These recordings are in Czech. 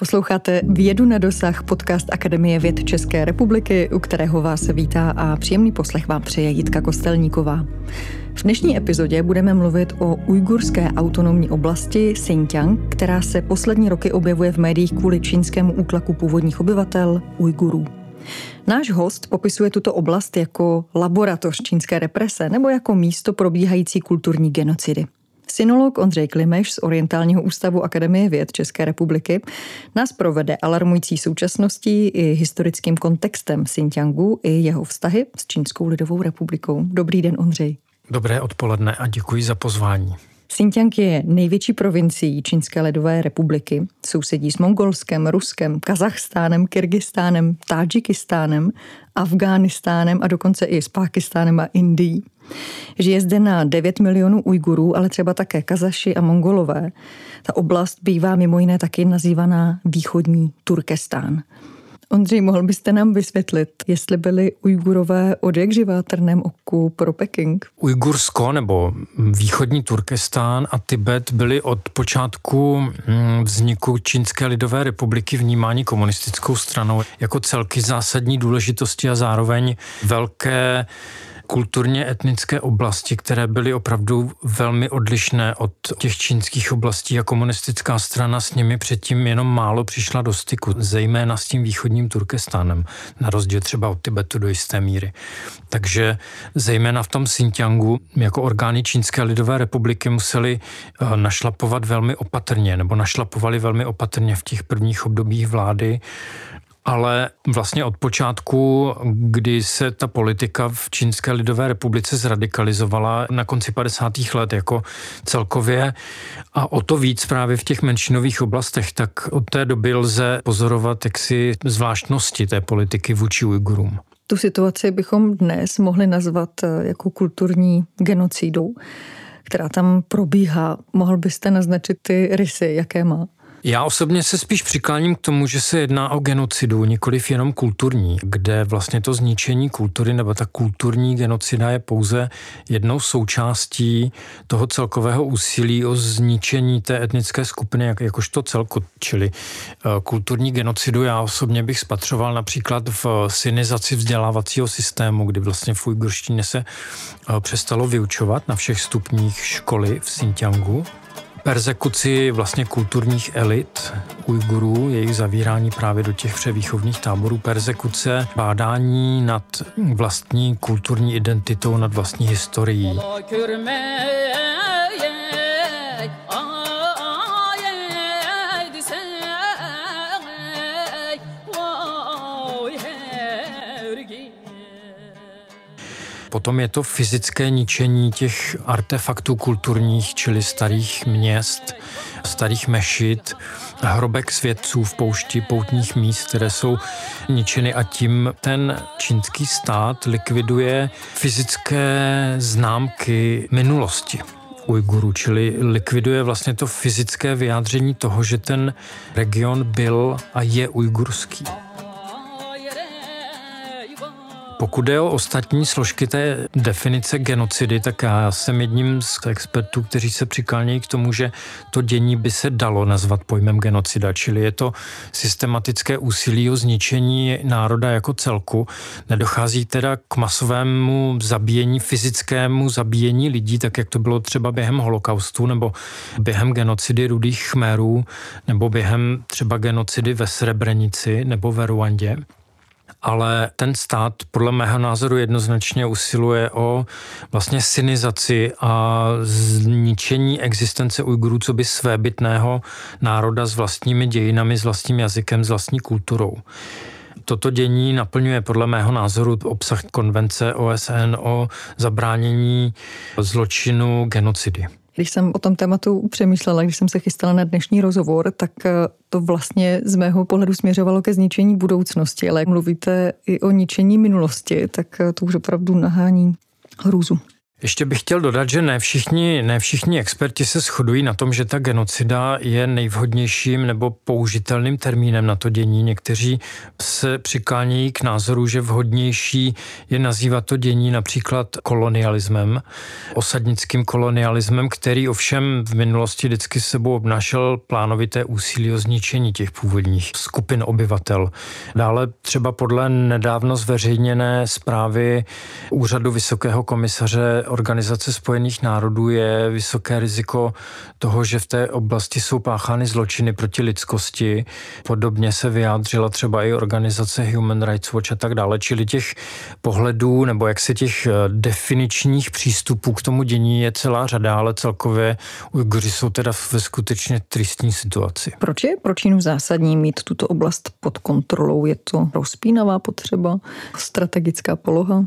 Posloucháte Vědu na dosah, podcast Akademie věd České republiky, u kterého vás vítá a příjemný poslech vám přeje Jitka Kostelníková. V dnešní epizodě budeme mluvit o ujgurské autonomní oblasti Xinjiang, která se poslední roky objevuje v médiích kvůli čínskému útlaku původních obyvatel Ujgurů. Náš host popisuje tuto oblast jako laboratoř čínské represe nebo jako místo probíhající kulturní genocidy. Synolog Ondřej Klimeš z Orientálního ústavu Akademie věd České republiky nás provede alarmující současností i historickým kontextem Xinjiangu i jeho vztahy s Čínskou lidovou republikou. Dobrý den, Ondřej. Dobré odpoledne a děkuji za pozvání. Xinjiang je největší provincií Čínské lidové republiky. Sousedí s Mongolskem, Ruskem, Kazachstánem, Kyrgyzstánem, Tádžikistánem, Afghánistánem a dokonce i s Pákistánem a Indií. Žije zde na 9 milionů Ujgurů, ale třeba také Kazaši a Mongolové. Ta oblast bývá mimo jiné taky nazývaná východní Turkestán. Ondřej, mohl byste nám vysvětlit, jestli byli Ujgurové od jak živá trnem oku pro Peking? Ujgursko nebo východní Turkestán a Tibet byly od počátku hm, vzniku Čínské lidové republiky vnímáni komunistickou stranou jako celky zásadní důležitosti a zároveň velké kulturně etnické oblasti, které byly opravdu velmi odlišné od těch čínských oblastí a komunistická strana s nimi předtím jenom málo přišla do styku, zejména s tím východním Turkestánem, na rozdíl třeba od Tibetu do jisté míry. Takže zejména v tom Xinjiangu jako orgány Čínské lidové republiky museli eh, našlapovat velmi opatrně, nebo našlapovali velmi opatrně v těch prvních obdobích vlády ale vlastně od počátku, kdy se ta politika v Čínské lidové republice zradikalizovala na konci 50. let jako celkově a o to víc právě v těch menšinových oblastech, tak od té doby lze pozorovat jaksi zvláštnosti té politiky vůči Ujgurům. Tu situaci bychom dnes mohli nazvat eh, jako kulturní genocidou, která tam probíhá. Mohl byste naznačit ty rysy, jaké má? Já osobně se spíš přikláním k tomu, že se jedná o genocidu, nikoliv jenom kulturní, kde vlastně to zničení kultury nebo ta kulturní genocida je pouze jednou součástí toho celkového úsilí o zničení té etnické skupiny jak, jakožto celku, čili uh, kulturní genocidu já osobně bych spatřoval například v synizaci vzdělávacího systému, kdy vlastně v ujgurštině se uh, přestalo vyučovat na všech stupních školy v Xinjiangu persekuci vlastně kulturních elit Ujgurů, jejich zavírání právě do těch převýchovných táborů, persekuce, bádání nad vlastní kulturní identitou, nad vlastní historií. Potom je to fyzické ničení těch artefaktů kulturních, čili starých měst, starých mešit, hrobek svědců v poušti, poutních míst, které jsou ničeny a tím ten čínský stát likviduje fyzické známky minulosti. Ujgurů, čili likviduje vlastně to fyzické vyjádření toho, že ten region byl a je ujgurský. Pokud jde o ostatní složky té definice genocidy, tak já jsem jedním z expertů, kteří se přiklánějí k tomu, že to dění by se dalo nazvat pojmem genocida, čili je to systematické úsilí o zničení národa jako celku. Nedochází teda k masovému zabíjení, fyzickému zabíjení lidí, tak jak to bylo třeba během holokaustu nebo během genocidy rudých chmérů nebo během třeba genocidy ve Srebrenici nebo ve Ruandě ale ten stát podle mého názoru jednoznačně usiluje o vlastně synizaci a zničení existence Ujgurů co by svébytného národa s vlastními dějinami, s vlastním jazykem, s vlastní kulturou. Toto dění naplňuje podle mého názoru obsah konvence OSN o zabránění zločinu genocidy. Když jsem o tom tématu přemýšlela, když jsem se chystala na dnešní rozhovor, tak eh, to vlastně z mého pohledu směřovalo ke zničení budoucnosti, ale jak mluvíte i o ničení minulosti, tak eh, to už opravdu nahání hrůzu. Ještě bych chtěl dodat, že ne všichni, ne všichni experti se shodují na tom, že ta genocida je nejvhodnějším nebo použitelným termínem na to dění. Někteří se přiklánějí k názoru, že vhodnější je nazývat to dění například kolonialismem, osadnickým kolonialismem, který ovšem v minulosti vždycky sebou obnášel plánovité úsilí o zničení těch původních skupin obyvatel. Dále třeba podle nedávno zveřejněné zprávy Úřadu Vysokého komisaře Organizace spojených národů je vysoké riziko toho, že v té oblasti jsou páchány zločiny proti lidskosti. Podobně se vyjádřila třeba i organizace Human Rights Watch a tak dále. Čili těch pohledů nebo jak se těch eh, definičních přístupů k tomu dění je celá řada, ale celkově Ujguři jsou teda ve skutečně tristní situaci. Proč je pro Čínu zásadní mít tuto oblast pod kontrolou? Je to rozpínavá potřeba, strategická poloha?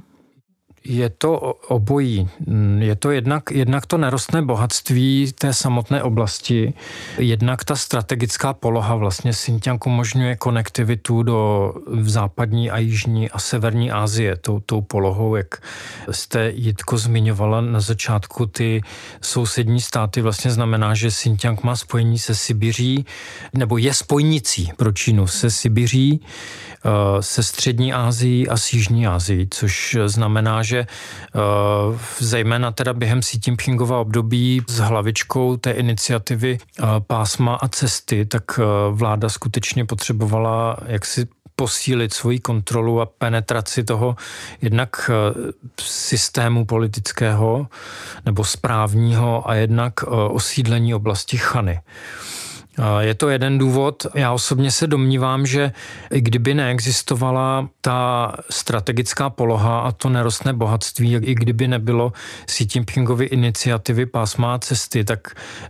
Je to obojí. Je to jednak, jednak to nerostné bohatství té samotné oblasti, jednak ta strategická poloha vlastně Xinjiang umožňuje konektivitu do západní a jižní a severní Asie tou, tou polohou, jak jste Jitko zmiňovala na začátku, ty sousední státy vlastně znamená, že Xinjiang má spojení se Sibiří, nebo je spojnicí pro Čínu se Sibiří, eh, se střední Ázií a s jižní Ázií, což znamená, že uh, zejména teda během Xi období s hlavičkou té iniciativy uh, pásma a cesty, tak uh, vláda skutečně potřebovala jaksi posílit svoji kontrolu a penetraci toho jednak systému politického nebo správního a jednak osídlení oblasti Chany. Je to jeden důvod. Já osobně se domnívám, že i kdyby neexistovala ta strategická poloha a to nerostné bohatství, i kdyby nebylo Xi Jinpingovy iniciativy pásma cesty, tak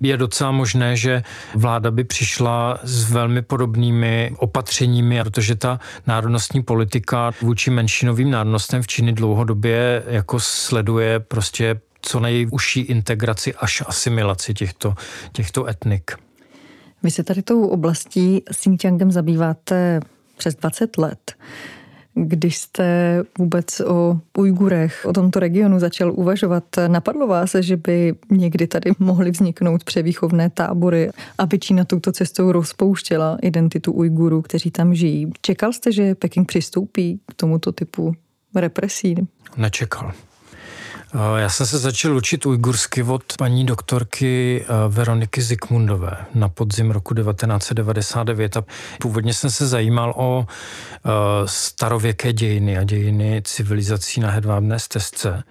je docela možné, že vláda by přišla s velmi podobnými opatřeními, protože ta národnostní politika vůči menšinovým národnostem v Číně dlouhodobě jako sleduje prostě co nejužší integraci až asimilaci těchto, těchto etnik. Vy se tady tou oblastí Xinjiangem zabýváte přes 20 let. Když jste vůbec o Ujgurech, o tomto regionu začal uvažovat, napadlo vás, že by někdy tady mohly vzniknout převýchovné tábory, aby Čína touto cestou rozpouštěla identitu Ujgurů, kteří tam žijí. Čekal jste, že Peking přistoupí k tomuto typu represí? Nečekal. Já jsem se začal učit ujgursky od paní doktorky Veroniky Zikmundové na podzim roku 1999 a původně jsem se zajímal o starověké dějiny a dějiny civilizací na hedvábné stezce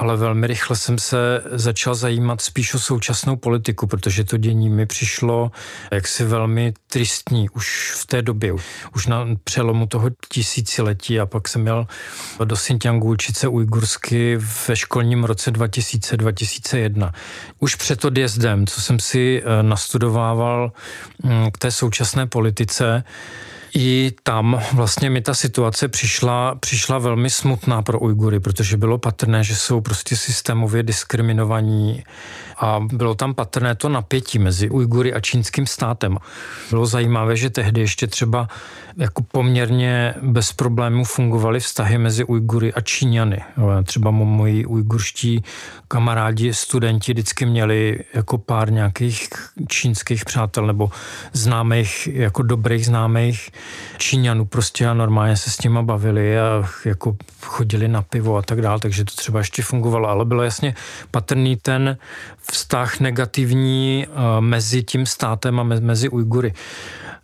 ale velmi rychle jsem se začal zajímat spíš o současnou politiku, protože to dění mi přišlo jaksi velmi tristní už v té době, už na přelomu toho tisíciletí a pak jsem měl do Xinjiangu učit se ujgursky ve školním roce 2000-2001. Už před odjezdem, co jsem si eh, nastudovával mm, k té současné politice, i tam vlastně mi ta situace přišla, přišla velmi smutná pro Ujgury, protože bylo patrné, že jsou prostě systémově diskriminovaní a bylo tam patrné to napětí mezi Ujgury a čínským státem. Bylo zajímavé, že tehdy ještě třeba jako poměrně bez problémů fungovaly vztahy mezi Ujgury a Číňany. Třeba moji ujgurští kamarádi, studenti vždycky měli jako pár nějakých čínských přátel nebo známých, jako dobrých známých Číňanů prostě a normálně se s nima bavili a jako chodili na pivo a tak dále, takže to třeba ještě fungovalo, ale bylo jasně patrný ten vztah negativní eh, mezi tím státem a mezi Ujgury.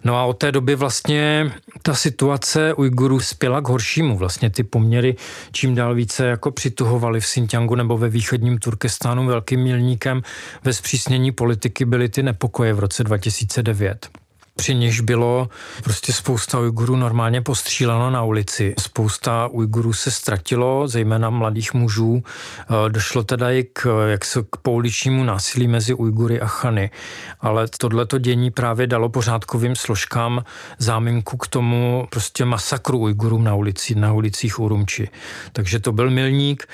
No a od té doby vlastně ta situace Ujgurů spěla k horšímu. Vlastně ty poměry čím dál více jako přituhovaly v Xinjiangu nebo ve východním Turkestánu velkým milníkem ve zpřísnění politiky byly ty nepokoje v roce 2009 při něž bylo prostě spousta Ujgurů normálně postříleno na ulici. Spousta Ujgurů se ztratilo, zejména mladých mužů. Eh, došlo teda i k, jak se, k pouličnímu násilí mezi Ujgury a Chany. Ale tohleto dění právě dalo pořádkovým složkám záminku k tomu prostě masakru Ujgurů na, ulici, na ulicích Urumči. Takže to byl milník.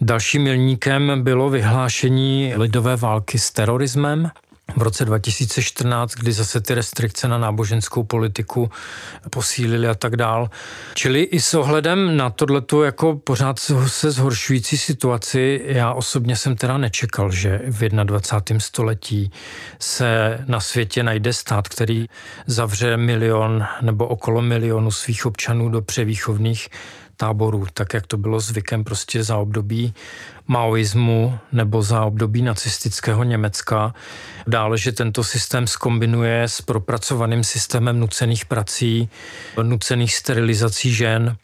Dalším milníkem bylo vyhlášení lidové války s terorismem v roce 2014, kdy zase ty restrikce na náboženskou politiku posílily a tak dál. Čili i s ohledem na tohleto jako pořád se zhoršující situaci, já osobně jsem teda nečekal, že v 21. století se na světě najde stát, který zavře milion nebo okolo milionu svých občanů do převýchovných táborů, tak jak to bylo zvykem prostě za období maoismu nebo za období nacistického Německa. Dále, že tento systém skombinuje s propracovaným systémem nucených prací, nucených sterilizací žen,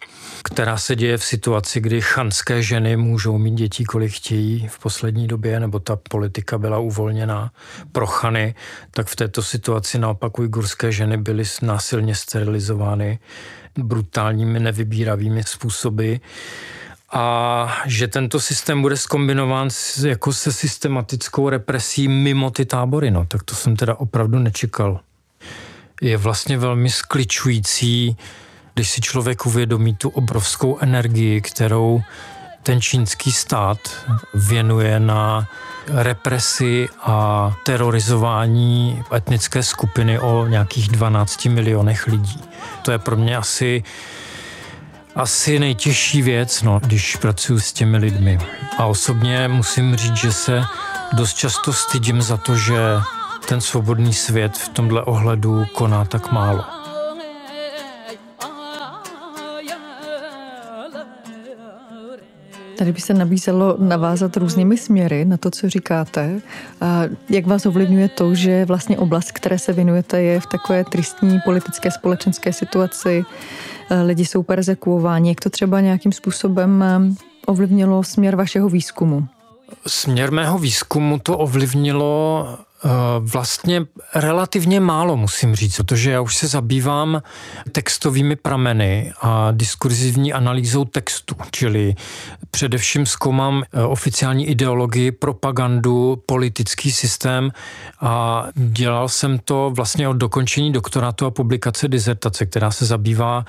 která se děje v situaci, kdy chanské ženy můžou mít děti, kolik chtějí v poslední době, nebo ta politika byla uvolněná pro chany, tak v této situaci naopak ujgurské ženy byly násilně sterilizovány brutálními, nevybíravými způsoby a že tento systém bude skombinován s, jako se systematickou represí mimo ty tábory, no, tak to jsem teda opravdu nečekal. Je vlastně velmi skličující, když si člověk uvědomí tu obrovskou energii, kterou ten čínský stát věnuje na represi a terorizování etnické skupiny o nějakých 12 milionech lidí. To je pro mě asi asi nejtěžší věc, no, když pracuji s těmi lidmi. A osobně musím říct, že se dost často stydím za to, že ten svobodný svět v tomhle ohledu koná tak málo. Tady by se nabízelo navázat různými směry na to, co říkáte. A jak vás ovlivňuje to, že vlastně oblast, které se věnujete, je v takové tristní politické společenské situaci, lidi jsou persekuováni. Jak to třeba nějakým způsobem ovlivnilo směr vašeho výzkumu? Směr mého výzkumu to ovlivnilo Eh, vlastně relativně málo, musím říct, protože já už se zabývám textovými prameny a diskurzivní analýzou textu, čili především zkoumám eh, oficiální ideologii, propagandu, politický systém a dělal jsem to vlastně od dokončení doktorátu a publikace dizertace, která se zabývá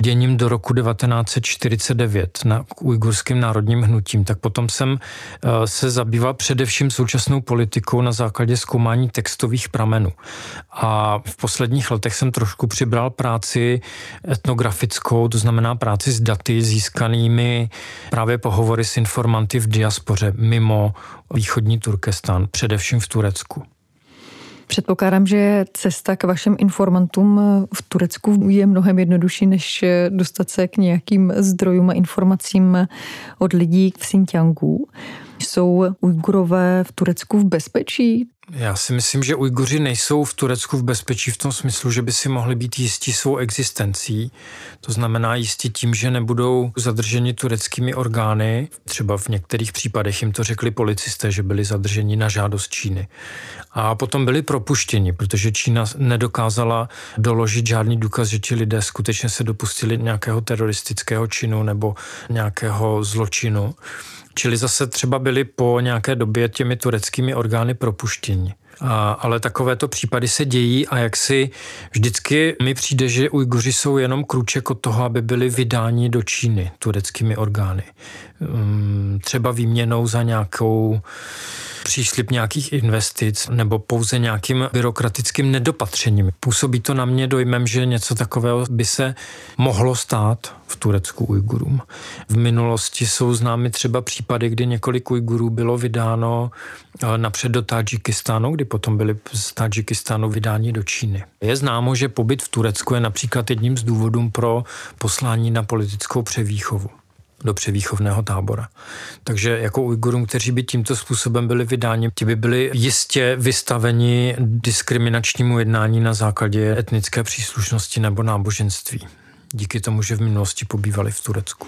děním do roku 1949 na ujgurským národním hnutím. Tak potom jsem eh, se zabýval především současnou politikou na základě zkoumání textových pramenů. A v posledních letech jsem trošku přibral práci etnografickou, to znamená práci s daty získanými právě pohovory s informanty v diaspoře mimo východní Turkestán, především v Turecku. Předpokládám, že cesta k vašim informantům v Turecku je mnohem jednodušší, než dostat se k nějakým zdrojům a informacím od lidí v Xinjiangu. Jsou Ujgurové v Turecku v bezpečí? Já si myslím, že Ujguři nejsou v Turecku v bezpečí v tom smyslu, že by si mohli být jistí svou existencí. To znamená jistí tím, že nebudou zadrženi tureckými orgány. Třeba v některých případech jim to řekli policisté, že byli zadrženi na žádost Číny. A potom byli propuštěni, protože Čína nedokázala doložit žádný důkaz, že ti lidé skutečně se dopustili nějakého teroristického činu nebo nějakého zločinu. Čili zase třeba byli po nějaké době těmi tureckými orgány propuštěni. A, ale takovéto případy se dějí a jak si vždycky mi přijde, že Ujguři jsou jenom krůček od toho, aby byli vydáni do Číny tureckými orgány. Um, třeba výměnou za nějakou příslip nějakých investic nebo pouze nějakým byrokratickým nedopatřením. Působí to na mě dojmem, že něco takového by se mohlo stát v Turecku Ujgurům. V minulosti jsou známy třeba případy, kdy několik Ujgurů bylo vydáno eh, napřed do Tadžikistánu, kdy potom byli z Tadžikistánu vydáni do Číny. Je známo, že pobyt v Turecku je například jedním z důvodů pro poslání na politickou převýchovu do převýchovného tábora. Takže jako Ujgurům, kteří by tímto způsobem byli vydáni, ti by byli jistě vystaveni diskriminačnímu jednání na základě etnické příslušnosti nebo náboženství. Díky tomu, že v minulosti pobývali v Turecku.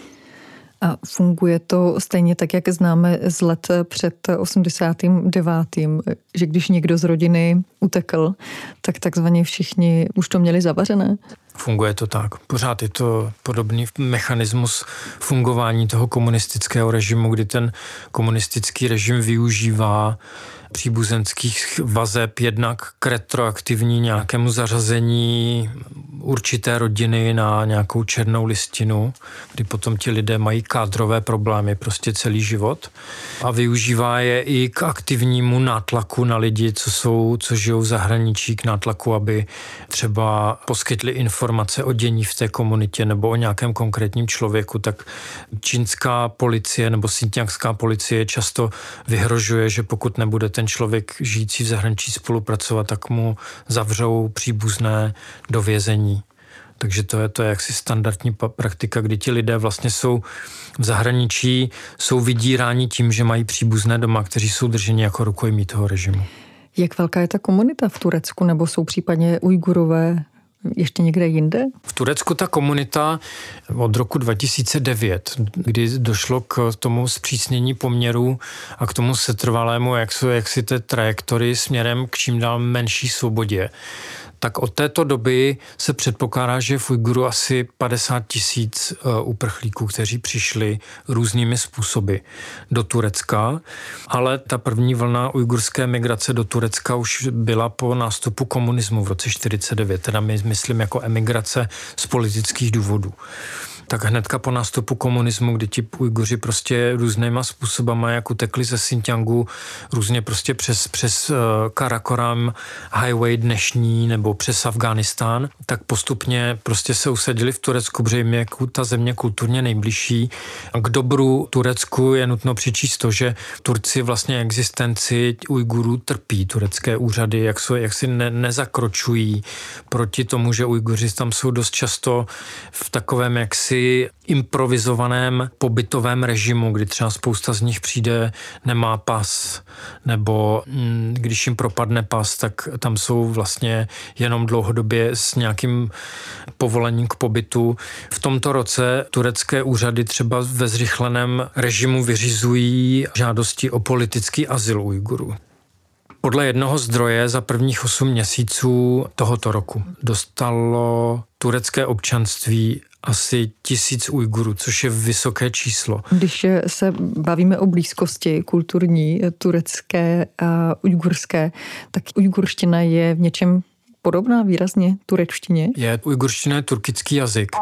A funguje to stejně tak, jak známe z let před 89., že když někdo z rodiny utekl, tak takzvaně všichni už to měli zavařené? Funguje to tak. Pořád je to podobný mechanismus fungování toho komunistického režimu, kdy ten komunistický režim využívá příbuzenských vazeb, jednak k retroaktivní nějakému zařazení určité rodiny na nějakou černou listinu, kdy potom ti lidé mají kádrové problémy prostě celý život. A využívá je i k aktivnímu nátlaku na lidi, co jsou, co žijou v zahraničí, k nátlaku, aby třeba poskytli informace o dění v té komunitě nebo o nějakém konkrétním člověku, tak čínská policie nebo sintiangská policie často vyhrožuje, že pokud nebude ten člověk žijící v zahraničí spolupracovat, tak mu zavřou příbuzné do vězení. Takže to je to je jaksi standardní praktika, kdy ti lidé vlastně jsou v zahraničí, jsou vydíráni tím, že mají příbuzné doma, kteří jsou drženi jako rukojmí toho režimu. Jak velká je ta komunita v Turecku, nebo jsou případně Ujgurové ještě někde jinde? V Turecku ta komunita od roku 2009, kdy došlo k tomu zpřísnění poměrů a k tomu setrvalému, jak, jsou, jak si té trajektory směrem k čím dál menší svobodě, tak od této doby se předpokládá, že v Ujguru asi 50 tisíc eh, uprchlíků, kteří přišli různými způsoby do Turecka, ale ta první vlna ujgurské migrace do Turecka už byla po nástupu komunismu v roce 49, teda my myslím jako emigrace z politických důvodů tak hnedka po nástupu komunismu, kdy ti Ujguři prostě různýma způsobama jak utekli ze Xinjiangu, různě prostě přes, přes uh, Karakoram, highway dnešní nebo přes Afghánistán, tak postupně prostě se usadili v Turecku, protože jim je ta země kulturně nejbližší. K dobru Turecku je nutno přičíst to, že Turci vlastně existenci Ujgurů trpí, turecké úřady, jak, jsou, jak si ne, nezakročují proti tomu, že Ujguři tam jsou dost často v takovém jaksi jakémsi improvizovaném pobytovém režimu, kdy třeba spousta z nich přijde, nemá pas, nebo mm, když jim propadne pas, tak tam jsou vlastně jenom dlouhodobě s nějakým povolením k pobytu. V tomto roce turecké úřady třeba ve zrychleném režimu vyřizují žádosti o politický azyl Ujgurů. Podle jednoho zdroje za prvních 8 měsíců tohoto roku dostalo turecké občanství asi tisíc Ujgurů, což je vysoké číslo. Když se bavíme o blízkosti kulturní, turecké a ujgurské, tak ujgurština je v něčem podobná výrazně turečtině? Je, ujgurština je turkický jazyk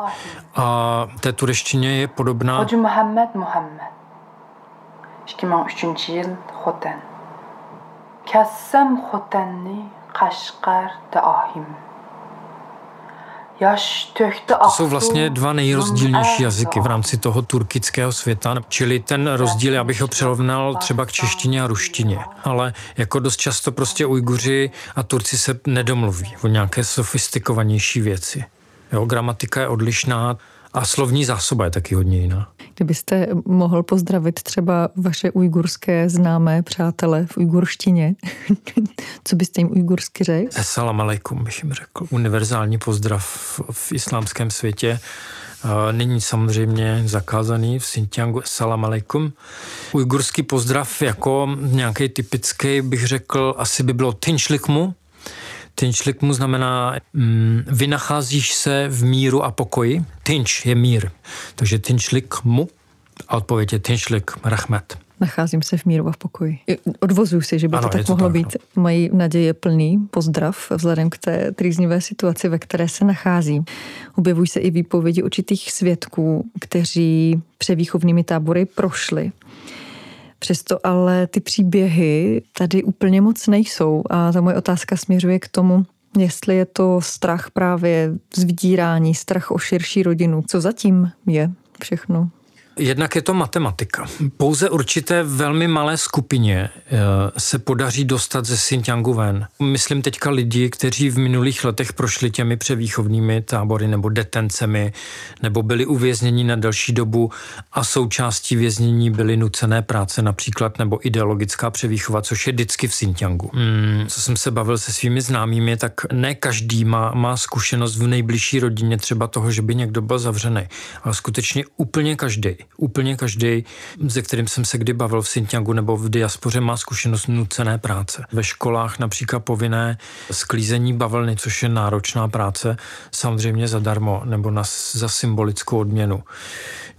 a té turečtině je podobná... Hacı Muhammed Muhammed 2003 yıl Kassam Xotenni Qashqar Ahim to jsou vlastně dva nejrozdílnější jazyky v rámci toho turkického světa, čili ten rozdíl, já bych ho přerovnal třeba k češtině a ruštině. Ale jako dost často prostě Ujguři a Turci se nedomluví o nějaké sofistikovanější věci. Jo, gramatika je odlišná, a slovní zásoba je taky hodně jiná. Kdybyste mohl pozdravit třeba vaše ujgurské známé přátele v ujgurštině, co byste jim ujgursky řekl? Assalamu alaikum bych jim řekl. Univerzální pozdrav v islámském světě. Není samozřejmě zakázaný v Xinjiangu. Salam alaikum. Ujgurský pozdrav jako nějaký typický bych řekl, asi by bylo tinšlikmu, Tinčlik mu znamená, mm, vynacházíš se v míru a pokoji. Tinč je mír. Takže tinčlik mu a odpověď je tinčlik rahmet. Nacházím se v míru a v pokoji. Odvozuju si, že by ano, to tak to mohlo tak, být. No. Mají naděje plný pozdrav vzhledem k té trýznivé situaci, ve které se nachází. Objevují se i výpovědi určitých svědků, kteří převýchovnými tábory prošli Přesto ale ty příběhy tady úplně moc nejsou a ta moje otázka směřuje k tomu, jestli je to strach právě z vydírání, strach o širší rodinu. Co zatím je všechno? Jednak je to matematika. Pouze určité velmi malé skupině eh, se podaří dostat ze Xinjiangu ven. Myslím teďka lidi, kteří v minulých letech prošli těmi převýchovnými tábory nebo detencemi, nebo byli uvězněni na další dobu a součástí věznění byly nucené práce například nebo ideologická převýchova, což je vždycky v Xinjiangu. Hmm, co jsem se bavil se svými známými, tak ne každý má, má zkušenost v nejbližší rodině třeba toho, že by někdo byl zavřený, ale skutečně úplně každý úplně každý, ze kterým jsem se kdy bavil v Sintiagu nebo v diaspoře, má zkušenost nucené práce. Ve školách například povinné sklízení bavlny, což je náročná práce, samozřejmě zadarmo nebo na, za symbolickou odměnu.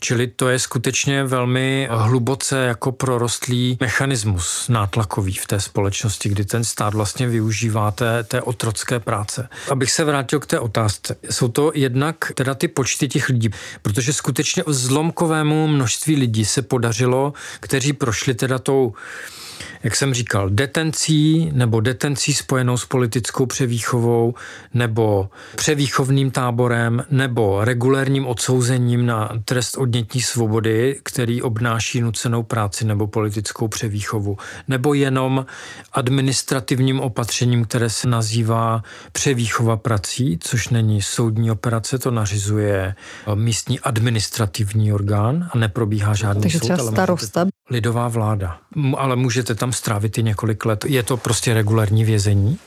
Čili to je skutečně velmi hluboce jako prorostlý mechanismus nátlakový v té společnosti, kdy ten stát vlastně využívá té, té otrocké práce. Abych se vrátil k té otázce. Jsou to jednak teda ty počty těch lidí, protože skutečně zlomkovému množství lidí se podařilo, kteří prošli teda tou jak jsem říkal, detencí nebo detencí spojenou s politickou převýchovou nebo převýchovným táborem nebo regulérním odsouzením na trest odnětí svobody, který obnáší nucenou práci nebo politickou převýchovu, nebo jenom administrativním opatřením, které se nazývá převýchova prací, což není soudní operace, to nařizuje místní administrativní orgán a neprobíhá žádný Takže soud. třeba starosta. Lidová vláda. Ale můžete tam strávit i několik let. Je to prostě regulární vězení.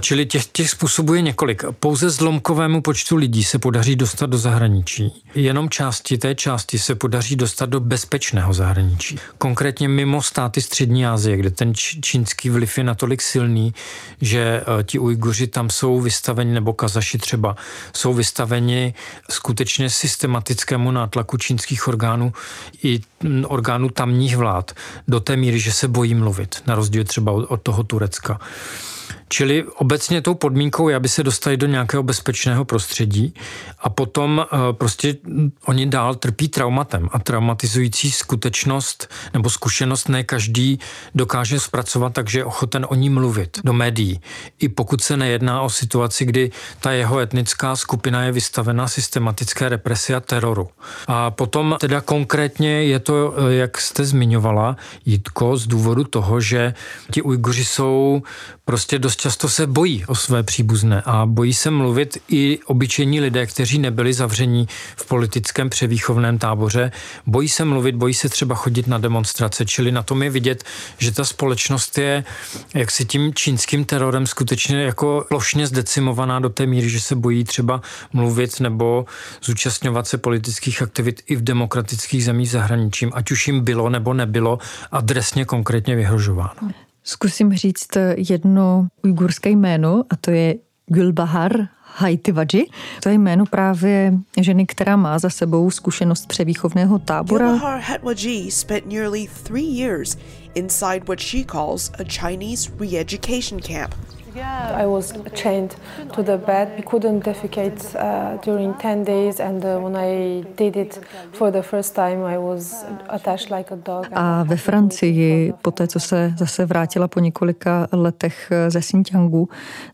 Čili těch, těch způsobů je několik. Pouze zlomkovému počtu lidí se podaří dostat do zahraničí. Jenom části té části se podaří dostat do bezpečného zahraničí. Konkrétně mimo státy Střední Asie, kde ten čínský vliv je natolik silný, že eh, ti Ujguři tam jsou vystaveni, nebo Kazaši třeba, jsou vystaveni skutečně systematickému nátlaku čínských orgánů i mm, orgánů tamních vlád do té míry, že se bojí mluvit, na rozdíl třeba od toho Turecka. Čili obecně tou podmínkou je, aby se dostali do nějakého bezpečného prostředí a potom eh, prostě oni dál trpí traumatem a traumatizující skutečnost nebo zkušenost ne každý dokáže zpracovat, takže je ochoten o ní mluvit do médií. I pokud se nejedná o situaci, kdy ta jeho etnická skupina je vystavena systematické represi a teroru. A potom teda konkrétně je to, eh, jak jste zmiňovala, Jitko, z důvodu toho, že ti Ujguři jsou prostě dost často se bojí o své příbuzné a bojí se mluvit i obyčejní lidé, kteří nebyli zavření v politickém převýchovném táboře. Bojí se mluvit, bojí se třeba chodit na demonstrace, čili na tom je vidět, že ta společnost je jak si tím čínským terorem skutečně jako plošně zdecimovaná do té míry, že se bojí třeba mluvit nebo zúčastňovat se politických aktivit i v demokratických zemích zahraničím, ať už jim bylo nebo nebylo adresně konkrétně vyhrožováno. Zkusím říct jedno ujgurské jméno a to je Gulbahar Haitivaji. To je jméno právě ženy, která má za sebou zkušenost převýchovného tábora. Gulbahar Haitwaji spent nearly three years inside what she calls a Chinese re-education camp. I was chained to the bed. We couldn't defecate uh, during 10 days and uh, when I did it for the first time I was attached like a dog. A ve Francii, po té, co se zase vrátila po několika letech uh, ze Xinjiangu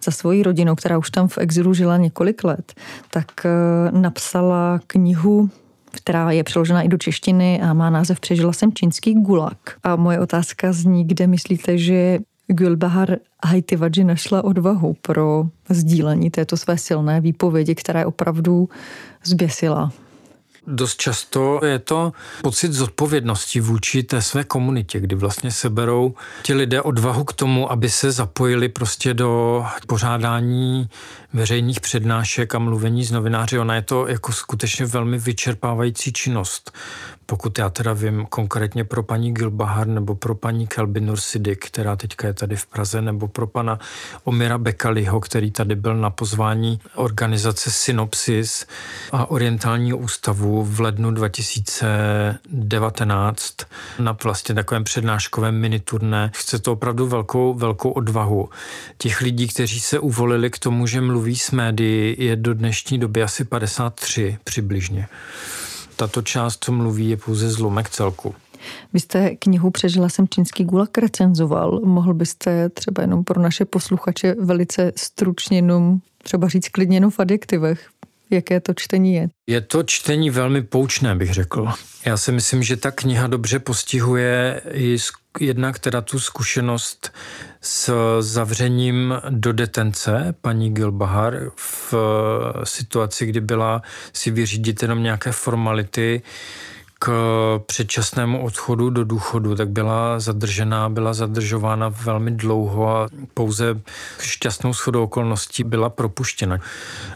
za svojí rodinou, která už tam v exilu žila několik let, tak uh, napsala knihu která je přeložena i do češtiny a má název Přežila jsem čínský gulag. A moje otázka zní, kde myslíte, že Gulbahar Haitivaji našla odvahu pro sdílení této své silné výpovědi, která opravdu zběsila. Dost často je to pocit zodpovědnosti vůči té své komunitě, kdy vlastně seberou ti lidé odvahu k tomu, aby se zapojili prostě do pořádání veřejných přednášek a mluvení s novináři. Ona je to jako skutečně velmi vyčerpávající činnost. Pokud já teda vím konkrétně pro paní Gilbahar nebo pro paní Kelby Nursidy, která teďka je tady v Praze, nebo pro pana Omira Bekaliho, který tady byl na pozvání organizace Synopsis a Orientálního ústavu v lednu 2019 na vlastně takovém přednáškovém miniturné. Chce to opravdu velkou, velkou odvahu. Těch lidí, kteří se uvolili k tomu, že mluví s médií, je do dnešní doby asi 53 přibližně tato část, co mluví, je pouze zlomek celku. Vy jste knihu Přežila jsem čínský gulag recenzoval. Mohl byste třeba jenom pro naše posluchače velice stručně jenom třeba říct klidně jenom v adjektivech, jaké to čtení je? Je to čtení velmi poučné, bych řekl. Já si myslím, že ta kniha dobře postihuje i jednak teda tu zkušenost s zavřením do detence paní Gilbahar v situaci, kdy byla si vyřídit jenom nějaké formality k předčasnému odchodu do důchodu, tak byla zadržená, byla zadržována velmi dlouho a pouze šťastnou shodou okolností byla propuštěna.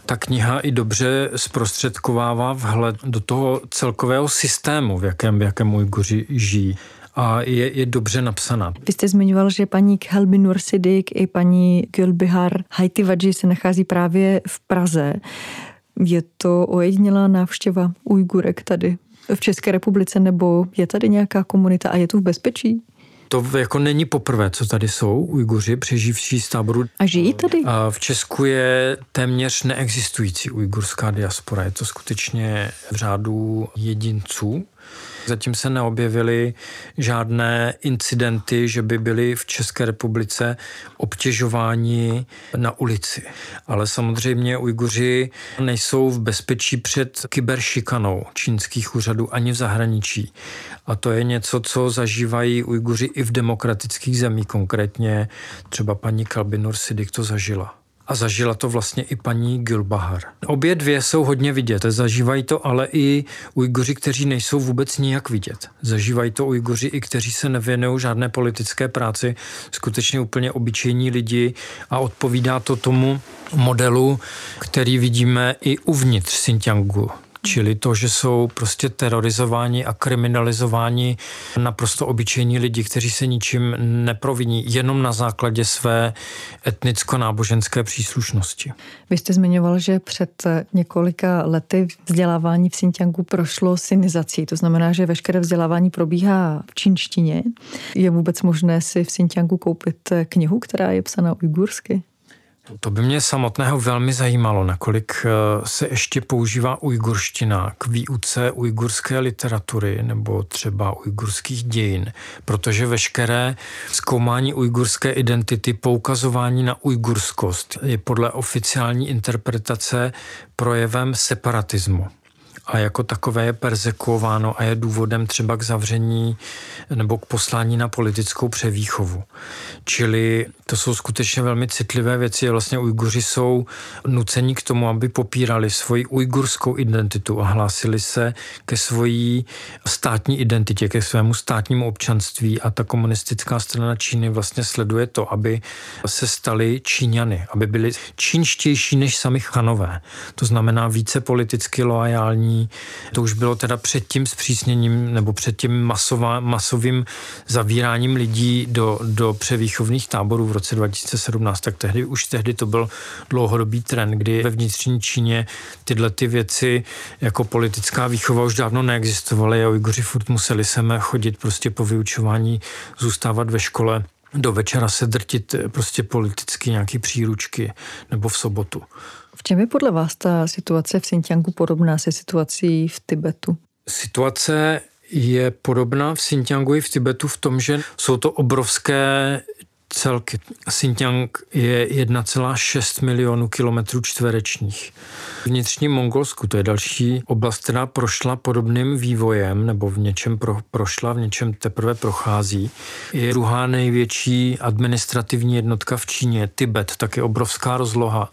Ta kniha i dobře zprostředkovává vhled do toho celkového systému, v jakém, v jakém Ujguři žijí a je, je dobře napsaná. Vy jste zmiňoval, že paní Khelbi Nursidik i paní Gülbihar Haitivaji se nachází právě v Praze. Je to ojedinělá návštěva Ujgurek tady v České republice, nebo je tady nějaká komunita a je tu v bezpečí? To jako není poprvé, co tady jsou Ujguři, přeživší z táboru. A žijí tady? A v Česku je téměř neexistující ujgurská diaspora. Je to skutečně v řádu jedinců. Zatím se neobjevily žádné incidenty, že by byli v České republice obtěžováni na ulici. Ale samozřejmě Ujguři nejsou v bezpečí před kyberšikanou čínských úřadů ani v zahraničí. A to je něco, co zažívají Ujguři i v demokratických zemích, konkrétně třeba paní Kalbinur Sidik to zažila a zažila to vlastně i paní Gülbahar. Obě dvě jsou hodně vidět, zažívají to ale i Ujguři, kteří nejsou vůbec nijak vidět. Zažívají to Ujguři i kteří se nevěnují žádné politické práci, skutečně úplně obyčejní lidi a odpovídá to tomu modelu, který vidíme i uvnitř Xinjiangu Čili to, že jsou prostě terorizováni a kriminalizováni naprosto obyčejní lidi, kteří se ničím neproviní, jenom na základě své etnicko-náboženské příslušnosti. Vy jste zmiňoval, že před několika lety vzdělávání v Xinjiangu prošlo sinizací, to znamená, že veškeré vzdělávání probíhá v čínštině. Je vůbec možné si v Xinjiangu koupit knihu, která je psaná ujgursky? To by mě samotného velmi zajímalo, nakolik eh, se ještě používá ujgurština k výuce ujgurské literatury nebo třeba ujgurských dějin, protože veškeré zkoumání ujgurské identity, poukazování na ujgurskost je podle oficiální interpretace projevem separatismu a jako takové je persekuováno a je důvodem třeba k zavření nebo k poslání na politickou převýchovu. Čili to jsou skutečně velmi citlivé věci. Vlastně Ujguři jsou nuceni k tomu, aby popírali svoji ujgurskou identitu a hlásili se ke svojí státní identitě, ke svému státnímu občanství a ta komunistická strana Číny vlastně sleduje to, aby se stali Číňany, aby byli čínštější než sami chanové. To znamená více politicky loajální, to už bylo teda před tím zpřísněním nebo před tím masová, masovým zavíráním lidí do, do převýchovných táborů v roce 2017, tak tehdy už tehdy to byl dlouhodobý trend, kdy ve vnitřní Číně tyhle ty věci jako politická výchova už dávno neexistovaly a Ujguři furt museli sem chodit prostě po vyučování, zůstávat ve škole. Do večera se drtit prostě politicky nějaký příručky nebo v sobotu. V čem je podle vás ta situace v Xinjiangu podobná se situací v Tibetu? Situace je podobná v Xinjiangu i v Tibetu v tom, že jsou to obrovské celky. Xinjiang je 1,6 milionů kilometrů čtverečních. Vnitřní Mongolsku, to je další oblast, která prošla podobným vývojem, nebo v něčem pro, prošla, v něčem teprve prochází. Je druhá největší administrativní jednotka v Číně, Tibet, taky obrovská rozloha.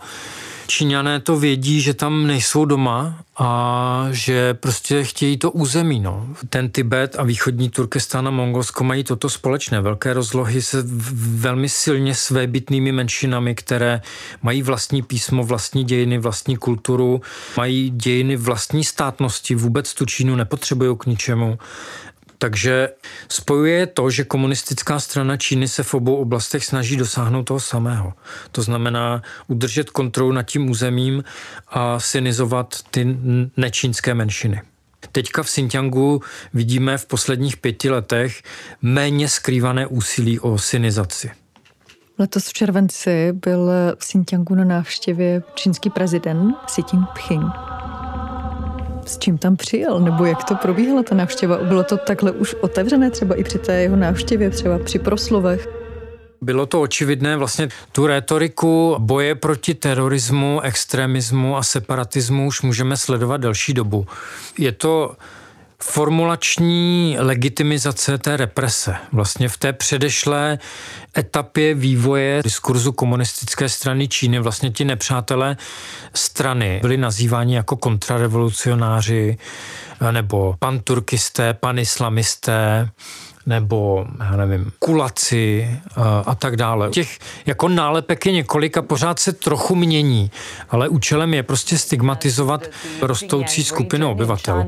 Číňané to vědí, že tam nejsou doma a že prostě chtějí to území. No. Ten Tibet a východní Turkestán a Mongolsko mají toto společné. Velké rozlohy se velmi silně svébytnými menšinami, které mají vlastní písmo, vlastní dějiny, vlastní kulturu, mají dějiny vlastní státnosti, vůbec tu Čínu nepotřebují k ničemu. Takže spojuje to, že komunistická strana Číny se v obou oblastech snaží dosáhnout toho samého. To znamená udržet kontrolu nad tím územím a sinizovat ty nečínské menšiny. Teďka v Xinjiangu vidíme v posledních pěti letech méně skrývané úsilí o sinizaci. Letos v červenci byl v Xinjiangu na návštěvě čínský prezident Xi Jinping. S čím tam přijel, nebo jak to probíhala ta návštěva? Bylo to takhle už otevřené třeba i při té jeho návštěvě, třeba při proslovech? Bylo to očividné, vlastně tu retoriku boje proti terorismu, extremismu a separatismu už můžeme sledovat další dobu. Je to formulační legitimizace té represe. Vlastně v té předešlé etapě vývoje diskurzu komunistické strany Číny vlastně ti nepřátelé strany byli nazýváni jako kontrarevolucionáři nebo panturkisté, panislamisté, nebo, já nevím, kulaci a tak dále. Těch jako nálepek je několik a pořád se trochu mění, ale účelem je prostě stigmatizovat rostoucí skupinu obyvatel.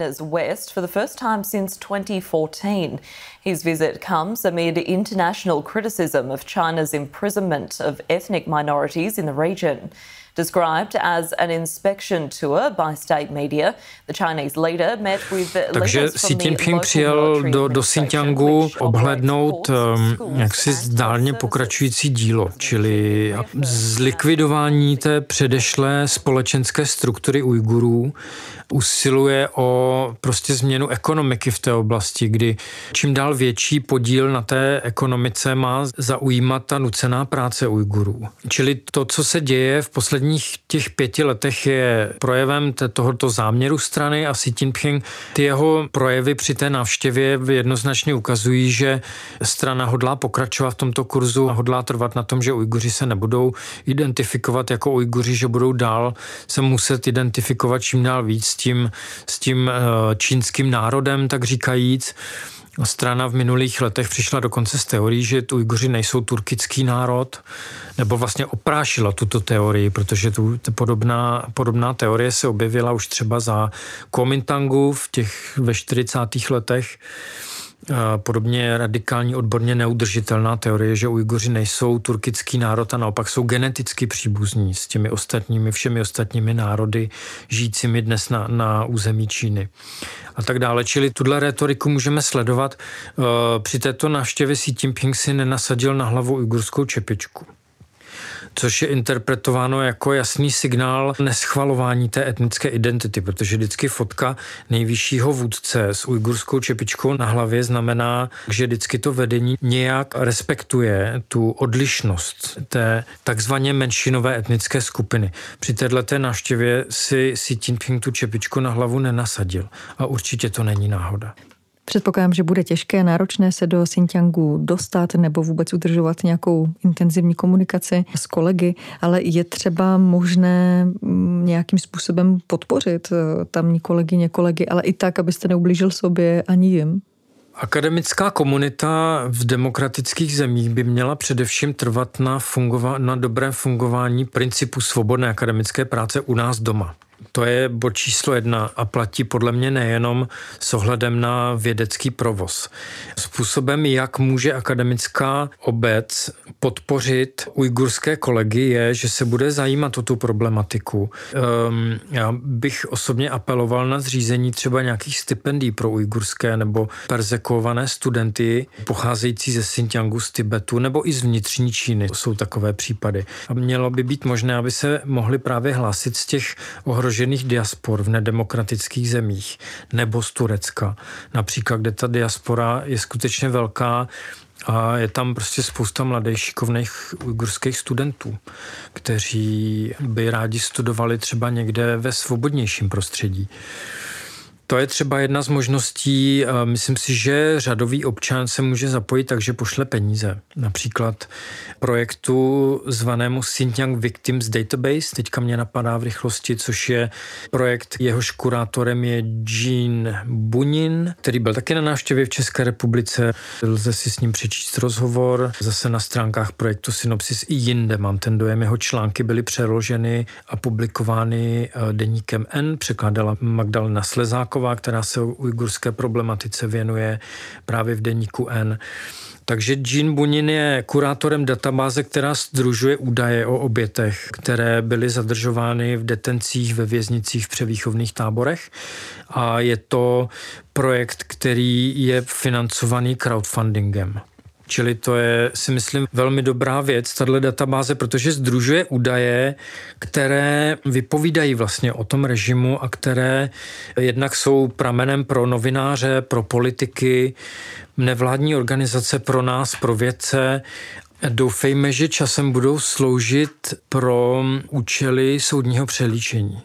His visit comes amid international criticism of China's imprisonment of ethnic minorities in the region. Described as an inspection tour by state media, the Chinese leader met with Takže Xi Jinping přijel do, do Xinjiangu obhlednout um, jaksi zdálně pokračující dílo, čili zlikvidování té předešlé společenské struktury Ujgurů usiluje o prostě změnu ekonomiky v té oblasti, kdy čím dál větší podíl na té ekonomice má zaujímat ta nucená práce Ujgurů. Čili to, co se děje v posledních těch pěti letech, je projevem tohoto záměru strany a Xi Jinping ty jeho projevy při té návštěvě jednoznačně ukazují, že strana hodlá pokračovat v tomto kurzu a hodlá trvat na tom, že Ujguři se nebudou identifikovat jako Ujguři, že budou dál se muset identifikovat čím dál víc tím, s tím eh, čínským národem, tak říkajíc. Strana v minulých letech přišla dokonce s teorií, že Ujguři nejsou turkický národ, nebo vlastně oprášila tuto teorii, protože tu podobná, podobná teorie se objevila už třeba za Kuomintangu v těch ve 40. letech podobně radikální odborně neudržitelná teorie, že Ujguři nejsou turkický národ a naopak jsou geneticky příbuzní s těmi ostatními, všemi ostatními národy žijícími dnes na, na území Číny a tak dále. Čili tuhle retoriku můžeme sledovat. Při této návštěvě Xi Jinping si nenasadil na hlavu ujgurskou čepičku což je interpretováno jako jasný signál neschvalování té etnické identity, protože vždycky fotka nejvyššího vůdce s ujgurskou čepičkou na hlavě znamená, že vždycky to vedení nějak respektuje tu odlišnost té takzvaně menšinové etnické skupiny. Při této návštěvě si Xi Jinping tu čepičku na hlavu nenasadil a určitě to není náhoda. Předpokládám, že bude těžké, náročné se do Xinjiangu dostat nebo vůbec udržovat nějakou intenzivní komunikaci s kolegy, ale je třeba možné mm, nějakým způsobem podpořit eh, tamní kolegyně, kolegy, ale i tak, abyste neublížil sobě ani jim. Akademická komunita v demokratických zemích by měla především trvat na, fungova- na dobrém fungování principu svobodné akademické práce u nás doma. To je bod číslo jedna a platí podle mě nejenom s ohledem na vědecký provoz. Způsobem, jak může akademická obec podpořit ujgurské kolegy, je, že se bude zajímat o tu problematiku. Um, já bych osobně apeloval na zřízení třeba nějakých stipendií pro ujgurské nebo perzekované studenty pocházející ze Xinjiangu, z Tibetu nebo i z vnitřní Číny. Jsou takové případy. A mělo by být možné, aby se mohli právě hlásit z těch ohrožených diaspor v nedemokratických zemích nebo z Turecka. Například, kde ta diaspora je skutečně velká a je tam prostě spousta mladých šikovných ujgurských studentů, kteří by rádi studovali třeba někde ve svobodnějším prostředí. To je třeba jedna z možností. Myslím si, že řadový občan se může zapojit takže pošle peníze. Například projektu zvanému Xinjiang Victims Database, teďka mě napadá v rychlosti, což je projekt, jehož kurátorem je Jean Bunin, který byl taky na návštěvě v České republice. Lze si s ním přečíst rozhovor. Zase na stránkách projektu Synopsis i jinde mám ten dojem. Jeho články byly přeloženy a publikovány eh, deníkem N, překládala Magdalena Slezáková Nováková, která se ujgurské problematice věnuje právě v deníku N. Takže Jean Bunin je kurátorem databáze, která združuje údaje o obětech, které byly zadržovány v detencích ve věznicích v převýchovných táborech. A je to projekt, který je financovaný crowdfundingem. Čili to je, si myslím, velmi dobrá věc, tahle databáze, protože združuje údaje, které vypovídají vlastně o tom režimu a které jednak jsou pramenem pro novináře, pro politiky, nevládní organizace, pro nás, pro vědce Doufejme, že časem budou sloužit pro účely soudního přelíčení.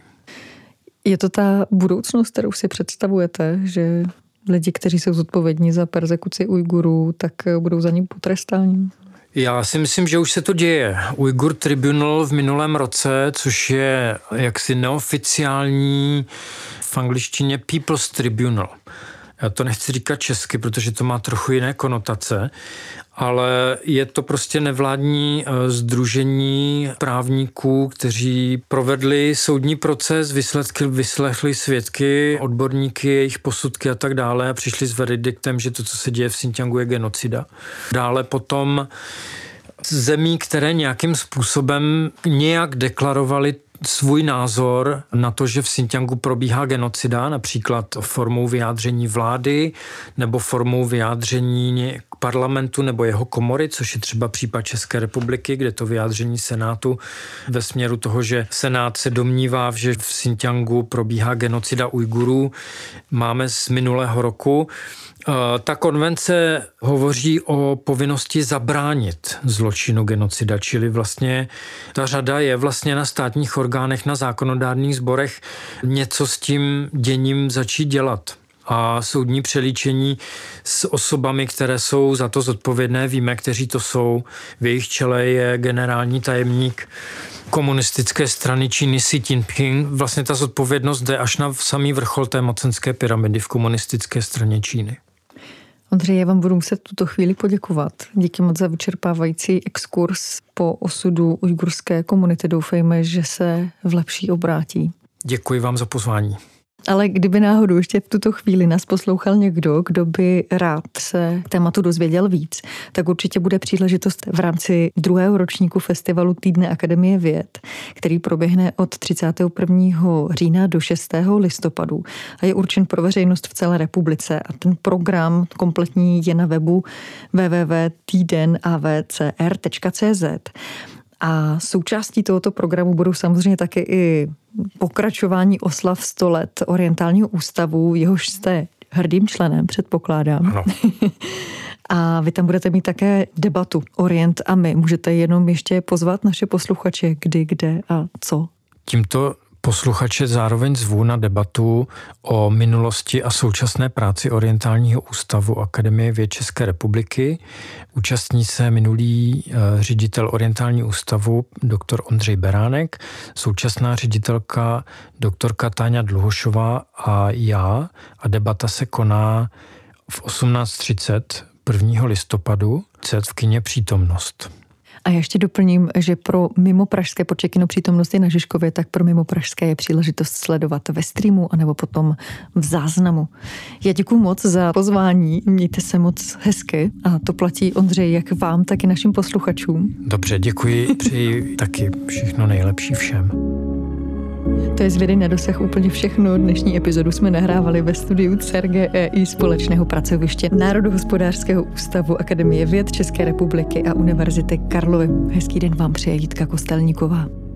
Je to ta budoucnost, kterou si představujete, že lidi, kteří jsou zodpovědní za persekuci Ujgurů, tak budou za ním potrestáni? Já si myslím, že už se to děje. Uyghur Tribunal v minulém roce, což je jaksi neoficiální v angličtině People's Tribunal. Já to nechci říkat česky, protože to má trochu jiné konotace, ale je to prostě nevládní združení eh, právníků, kteří provedli soudní proces, vyslechli, vyslechli svědky, odborníky, jejich posudky a tak dále a přišli s veridiktem, že to, co se děje v Xinjiangu, je genocida. Dále potom zemí, které nějakým způsobem nějak deklarovali svůj názor na to, že v Xinjiangu probíhá genocida, například formou vyjádření vlády nebo formou vyjádření parlamentu nebo jeho komory, což je třeba případ České republiky, kde to vyjádření Senátu ve směru toho, že Senát se domnívá, že v Xinjiangu probíhá genocida Ujgurů, máme z minulého roku. Eh, ta konvence hovoří o povinnosti zabránit zločinu genocida, čili vlastně ta řada je vlastně na státních orgánech, na zákonodárných sborech něco s tím děním začít dělat a soudní přelíčení s osobami, které jsou za to zodpovědné. Víme, kteří to jsou. V jejich čele je generální tajemník komunistické strany Číny Xi Jinping. Vlastně ta zodpovědnost jde až na samý vrchol té mocenské pyramidy v komunistické straně Číny. Ondřej, já vám budu muset tuto chvíli poděkovat. Díky moc za vyčerpávající exkurs po osudu ujgurské komunity. Doufejme, že se v lepší obrátí. Děkuji vám za pozvání. Ale kdyby náhodou ještě v tuto chvíli nás poslouchal někdo, kdo by rád se tématu dozvěděl víc, tak určitě bude příležitost v rámci druhého ročníku festivalu Týdne Akademie věd, který proběhne od 31. října do 6. listopadu a je určen pro veřejnost v celé republice. A ten program kompletní je na webu www.týdenavcr.cz. A součástí tohoto programu budou samozřejmě také i pokračování oslav 100 let orientálního ústavu, jehož jste hrdým členem, předpokládám. Ano. A vy tam budete mít také debatu Orient a my. Můžete jenom ještě pozvat naše posluchače, kdy, kde a co. Tímto posluchače zároveň zvu na debatu o minulosti a současné práci Orientálního ústavu Akademie věd České republiky. Účastní se minulý eh, ředitel Orientálního ústavu dr. Ondřej Beránek, současná ředitelka doktorka Táňa Dluhošová a já a debata se koná v 18.30 1. listopadu v kině Přítomnost. A já ještě doplním, že pro mimo pražské počekino přítomnosti na Žižkově, tak pro mimo pražské je příležitost sledovat ve streamu anebo potom v záznamu. Já děkuji moc za pozvání, mějte se moc hezky a to platí Ondřej jak vám, tak i našim posluchačům. Dobře, děkuji, přeji taky všechno nejlepší všem. To je z vědy na dosah úplně všechno. Dnešní epizodu jsme nahrávali ve studiu CERGEI společného pracoviště Národohospodářského ústavu Akademie věd České republiky a Univerzity Karlovy. Hezký den vám přeje Jitka Kostelníková.